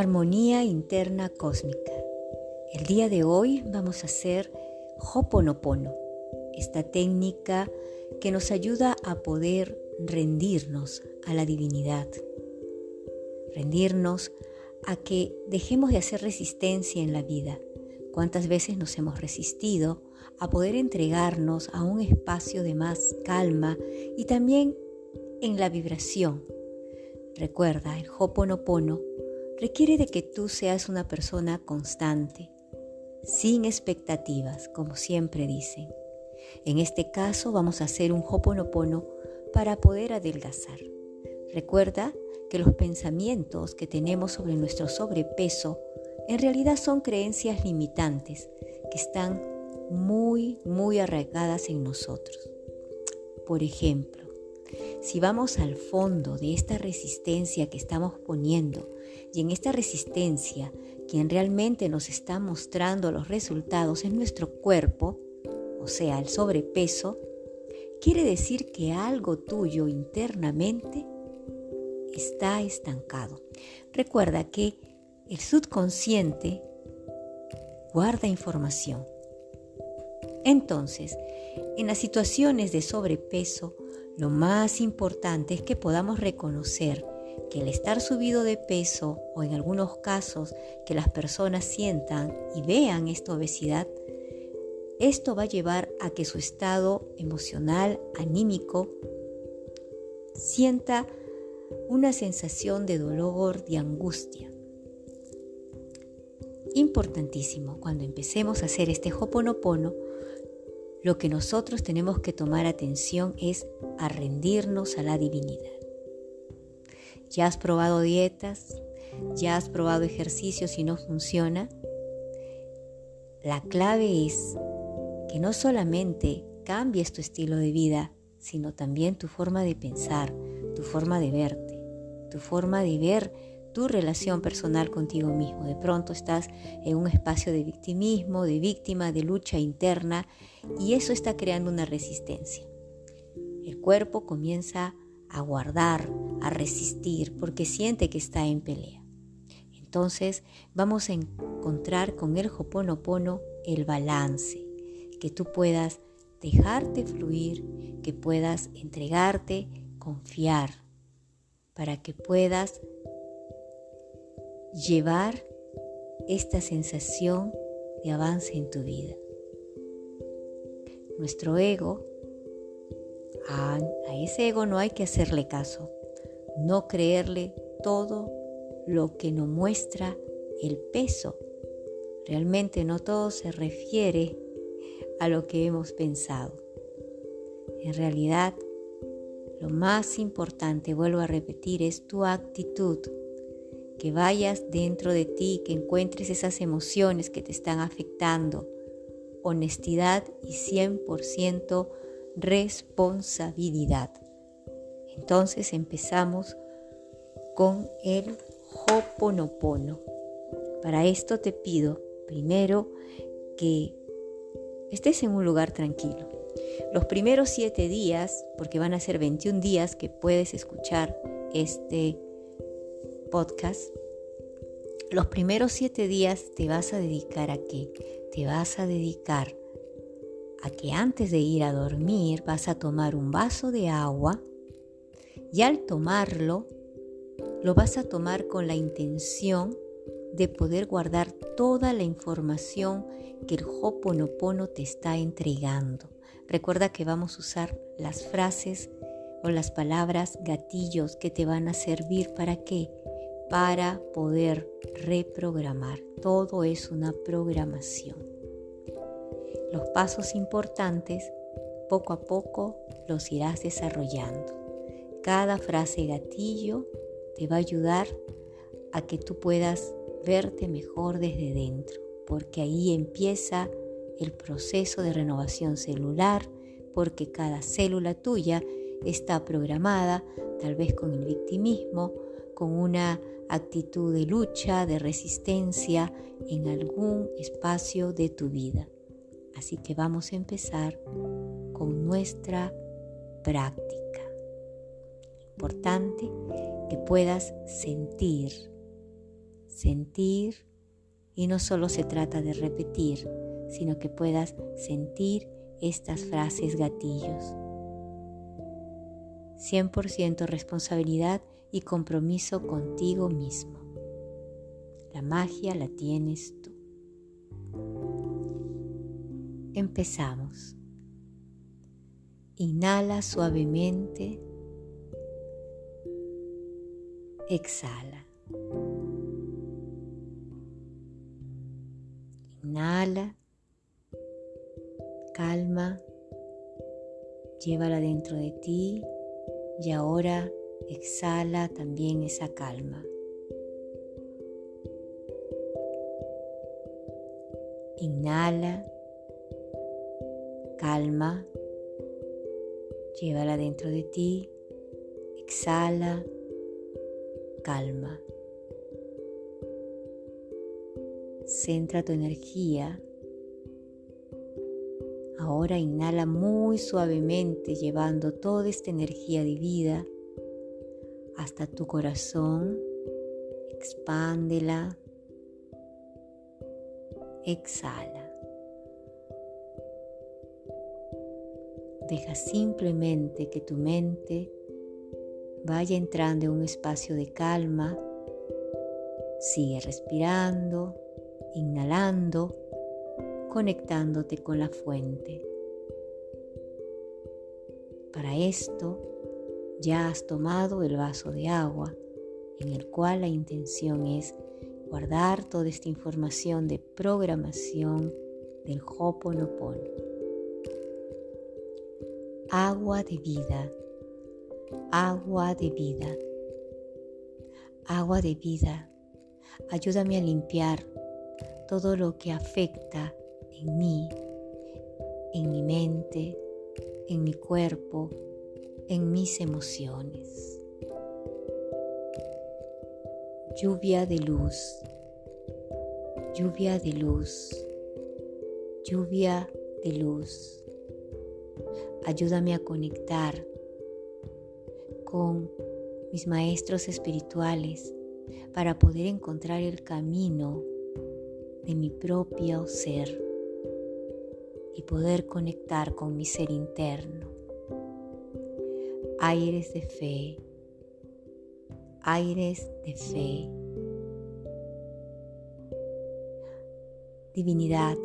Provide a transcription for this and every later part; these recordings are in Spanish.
Armonía interna cósmica. El día de hoy vamos a hacer Hoponopono, esta técnica que nos ayuda a poder rendirnos a la divinidad, rendirnos a que dejemos de hacer resistencia en la vida. ¿Cuántas veces nos hemos resistido a poder entregarnos a un espacio de más calma y también en la vibración? Recuerda, el Hoponopono requiere de que tú seas una persona constante, sin expectativas, como siempre dicen. En este caso vamos a hacer un Hoponopono para poder adelgazar. Recuerda que los pensamientos que tenemos sobre nuestro sobrepeso en realidad son creencias limitantes que están muy, muy arraigadas en nosotros. Por ejemplo, si vamos al fondo de esta resistencia que estamos poniendo y en esta resistencia quien realmente nos está mostrando los resultados en nuestro cuerpo, o sea, el sobrepeso, quiere decir que algo tuyo internamente está estancado. Recuerda que el subconsciente guarda información. Entonces, en las situaciones de sobrepeso, lo más importante es que podamos reconocer que el estar subido de peso o en algunos casos que las personas sientan y vean esta obesidad, esto va a llevar a que su estado emocional, anímico, sienta una sensación de dolor, de angustia. Importantísimo, cuando empecemos a hacer este hoponopono, lo que nosotros tenemos que tomar atención es a rendirnos a la divinidad. ¿Ya has probado dietas? ¿Ya has probado ejercicios y no funciona? La clave es que no solamente cambies tu estilo de vida, sino también tu forma de pensar, tu forma de verte, tu forma de ver tu relación personal contigo mismo. De pronto estás en un espacio de victimismo, de víctima, de lucha interna y eso está creando una resistencia. El cuerpo comienza a guardar, a resistir, porque siente que está en pelea. Entonces vamos a encontrar con el Hoponopono el balance, que tú puedas dejarte fluir, que puedas entregarte, confiar, para que puedas llevar esta sensación de avance en tu vida. Nuestro ego a, ese ego no hay que hacerle caso, no creerle todo lo que nos muestra el peso. Realmente no todo se refiere a lo que hemos pensado. En realidad, lo más importante, vuelvo a repetir, es tu actitud. Que vayas dentro de ti, que encuentres esas emociones que te están afectando. Honestidad y 100% responsabilidad. Entonces empezamos con el Hoponopono. Para esto te pido primero que estés en un lugar tranquilo. Los primeros siete días, porque van a ser 21 días que puedes escuchar este podcast, los primeros siete días te vas a dedicar a qué? Te vas a dedicar a que antes de ir a dormir vas a tomar un vaso de agua y al tomarlo lo vas a tomar con la intención de poder guardar toda la información que el Hoponopono te está entregando. Recuerda que vamos a usar las frases o las palabras gatillos que te van a servir para qué? Para poder reprogramar. Todo es una programación. Los pasos importantes, poco a poco los irás desarrollando. Cada frase gatillo te va a ayudar a que tú puedas verte mejor desde dentro, porque ahí empieza el proceso de renovación celular, porque cada célula tuya está programada, tal vez con el victimismo, con una actitud de lucha, de resistencia en algún espacio de tu vida. Así que vamos a empezar con nuestra práctica. Importante que puedas sentir sentir y no solo se trata de repetir, sino que puedas sentir estas frases gatillos. 100% responsabilidad y compromiso contigo mismo. La magia la tienes tú. Empezamos. Inhala suavemente. Exhala. Inhala. Calma. Llévala dentro de ti y ahora exhala también esa calma. Inhala, calma, llévala dentro de ti, exhala, calma. Centra tu energía. Ahora inhala muy suavemente llevando toda esta energía de vida hasta tu corazón. Expándela. Exhala. Deja simplemente que tu mente vaya entrando en un espacio de calma. Sigue respirando, inhalando, conectándote con la fuente. Para esto, ya has tomado el vaso de agua en el cual la intención es guardar toda esta información de programación del Hoponopono. Agua de vida, agua de vida, agua de vida. Ayúdame a limpiar todo lo que afecta en mí, en mi mente, en mi cuerpo, en mis emociones. Lluvia de luz, lluvia de luz, lluvia de luz. Ayúdame a conectar con mis maestros espirituales para poder encontrar el camino de mi propio ser y poder conectar con mi ser interno aires de fe, aires de fe. Divinidad,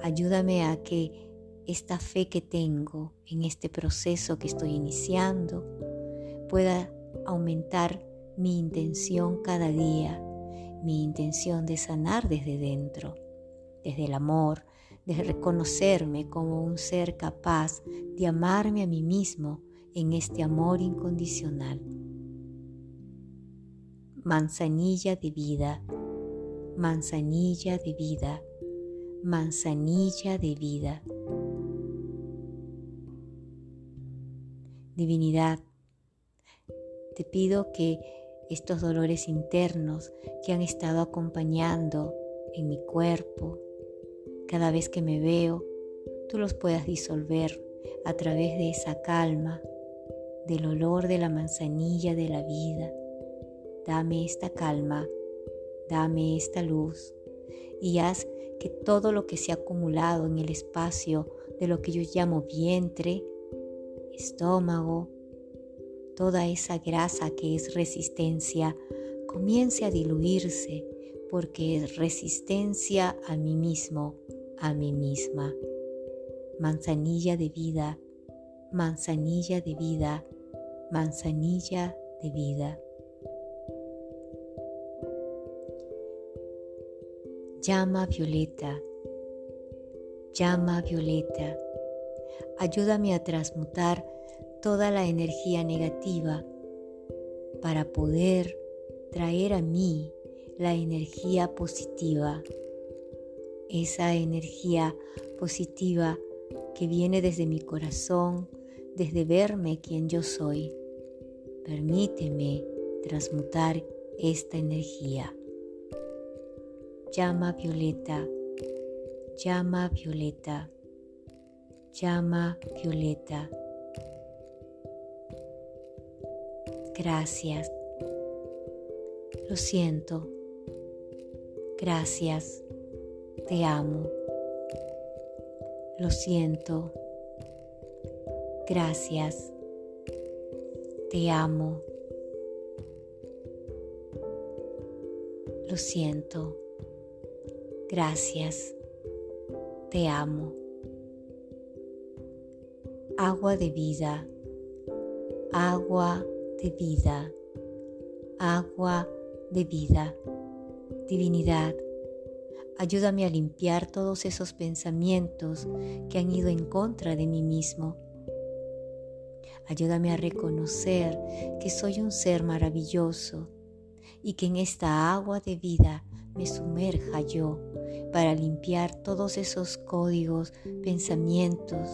ayúdame a que esta fe que tengo en este proceso que estoy iniciando pueda aumentar mi intención cada día, mi intención de sanar desde dentro, desde el amor, de reconocerme como un ser capaz de amarme a mí mismo en este amor incondicional. Manzanilla de vida, manzanilla de vida, manzanilla de vida. Divinidad, te pido que estos dolores internos que han estado acompañando en mi cuerpo, cada vez que me veo, tú los puedas disolver a través de esa calma, del olor de la manzanilla de la vida. Dame esta calma, dame esta luz y haz que todo lo que se ha acumulado en el espacio de lo que yo llamo vientre, estómago, toda esa grasa que es resistencia, comience a diluirse porque es resistencia a mí mismo, a mí misma. Manzanilla de vida, manzanilla de vida, manzanilla de vida. Llama violeta, llama violeta, ayúdame a transmutar toda la energía negativa para poder traer a mí la energía positiva, esa energía positiva que viene desde mi corazón, desde verme quien yo soy. Permíteme transmutar esta energía. Llama violeta, llama violeta, llama violeta. Gracias. Lo siento. Gracias. Te amo. Lo siento. Gracias. Te amo. Lo siento. Gracias. Te amo. Agua de vida. Agua de vida. Agua de vida. Divinidad, ayúdame a limpiar todos esos pensamientos que han ido en contra de mí mismo. Ayúdame a reconocer que soy un ser maravilloso y que en esta agua de vida me sumerja yo para limpiar todos esos códigos, pensamientos,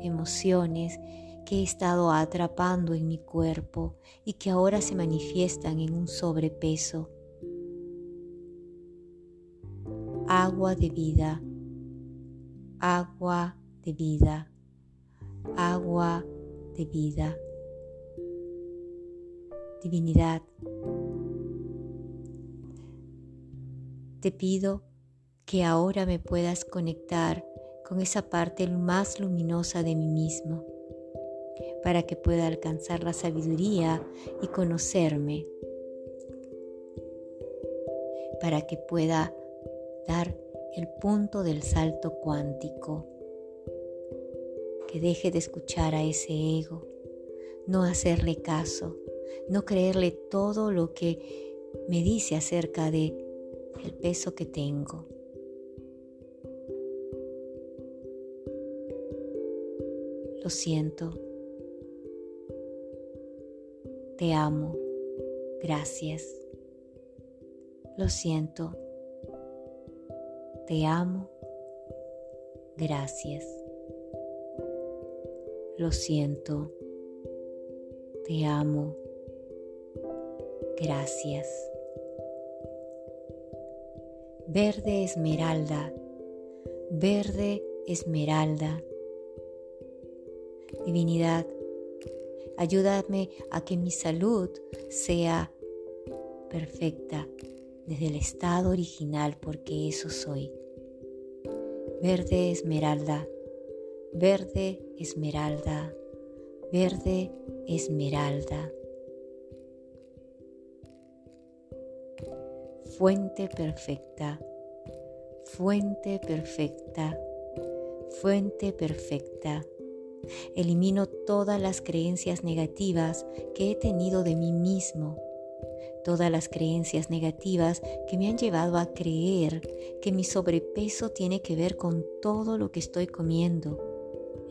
emociones que he estado atrapando en mi cuerpo y que ahora se manifiestan en un sobrepeso. Agua de vida, agua de vida, agua de vida. Divinidad, te pido que ahora me puedas conectar con esa parte más luminosa de mí mismo, para que pueda alcanzar la sabiduría y conocerme, para que pueda dar el punto del salto cuántico, que deje de escuchar a ese ego, no hacerle caso, no creerle todo lo que me dice acerca de el peso que tengo. Lo siento. Te amo. Gracias. Lo siento. Te amo. Gracias. Lo siento. Te amo. Gracias. Verde esmeralda. Verde esmeralda. Divinidad, ayúdame a que mi salud sea perfecta desde el estado original porque eso soy. Verde esmeralda, verde esmeralda, verde esmeralda. Fuente perfecta, fuente perfecta, fuente perfecta. Elimino todas las creencias negativas que he tenido de mí mismo todas las creencias negativas que me han llevado a creer que mi sobrepeso tiene que ver con todo lo que estoy comiendo.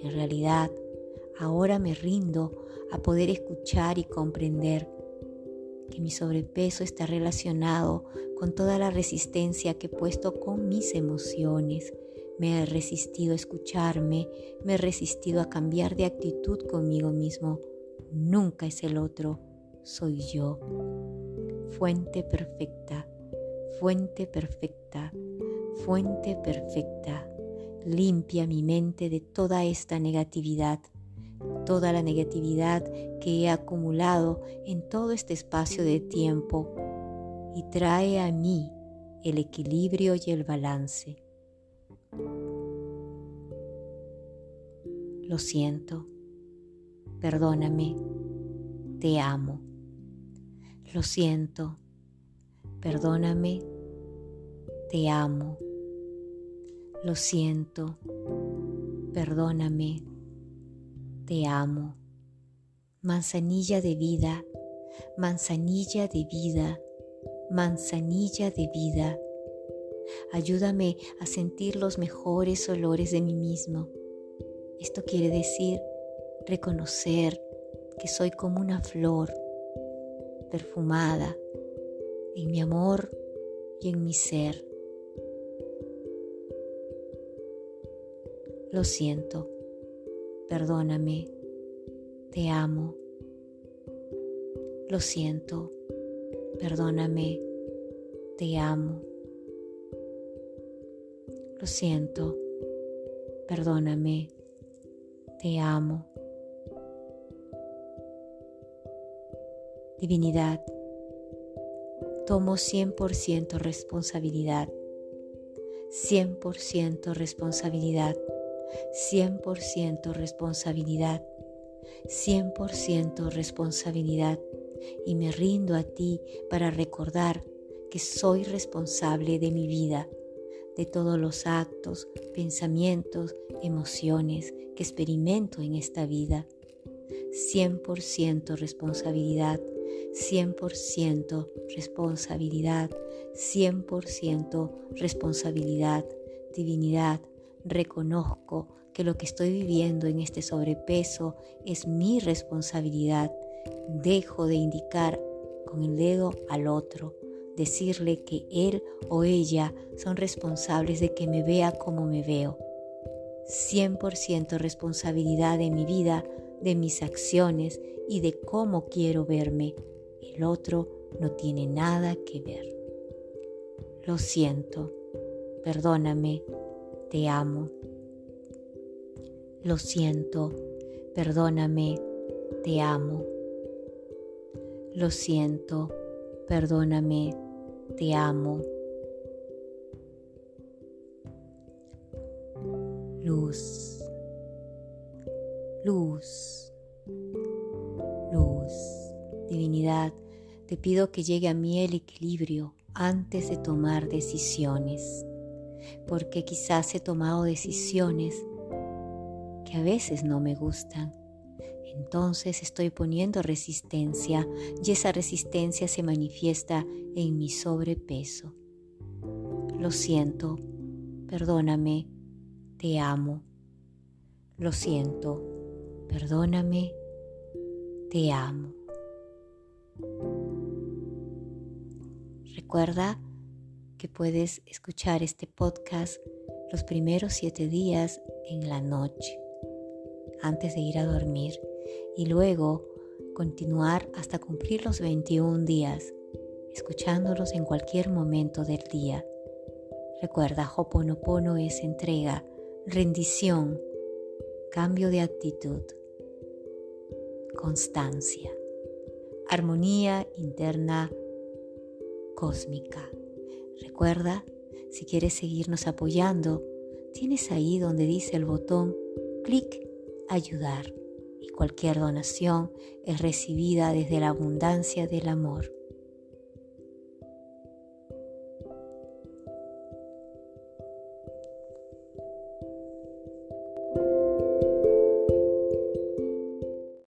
En realidad, ahora me rindo a poder escuchar y comprender que mi sobrepeso está relacionado con toda la resistencia que he puesto con mis emociones. Me he resistido a escucharme, me he resistido a cambiar de actitud conmigo mismo. Nunca es el otro, soy yo fuente perfecta, fuente perfecta, fuente perfecta. Limpia mi mente de toda esta negatividad, toda la negatividad que he acumulado en todo este espacio de tiempo y trae a mí el equilibrio y el balance. Lo siento, perdóname, te amo. Lo siento, perdóname, te amo. Lo siento, perdóname, te amo. Manzanilla de vida, manzanilla de vida, manzanilla de vida. Ayúdame a sentir los mejores olores de mí mismo. Esto quiere decir reconocer que soy como una flor perfumada en mi amor y en mi ser. Lo siento, perdóname, te amo. Lo siento, perdóname, te amo. Lo siento, perdóname, te amo. Divinidad, tomo 100% responsabilidad. 100% responsabilidad. 100% responsabilidad. 100% responsabilidad. Y me rindo a ti para recordar que soy responsable de mi vida, de todos los actos, pensamientos, emociones que experimento en esta vida. 100% responsabilidad, 100% responsabilidad, 100% responsabilidad, divinidad. Reconozco que lo que estoy viviendo en este sobrepeso es mi responsabilidad. Dejo de indicar con el dedo al otro decirle que él o ella son responsables de que me vea como me veo. 100% responsabilidad de mi vida, de mis acciones y de cómo quiero verme. El otro no tiene nada que ver. Lo siento, perdóname, te amo. Lo siento, perdóname, te amo. Lo siento, perdóname, te amo. Luz, luz, luz, divinidad, te pido que llegue a mí el equilibrio antes de tomar decisiones, porque quizás he tomado decisiones que a veces no me gustan. Entonces estoy poniendo resistencia y esa resistencia se manifiesta en mi sobrepeso. Lo siento, perdóname, te amo. Lo siento, perdóname, te amo. Recuerda que puedes escuchar este podcast los primeros siete días en la noche, antes de ir a dormir, y luego continuar hasta cumplir los 21 días escuchándolos en cualquier momento del día. Recuerda, Hoponopono es entrega, rendición, cambio de actitud, constancia, armonía interna cósmica. Recuerda, si quieres seguirnos apoyando, tienes ahí donde dice el botón clic ayudar y cualquier donación es recibida desde la abundancia del amor.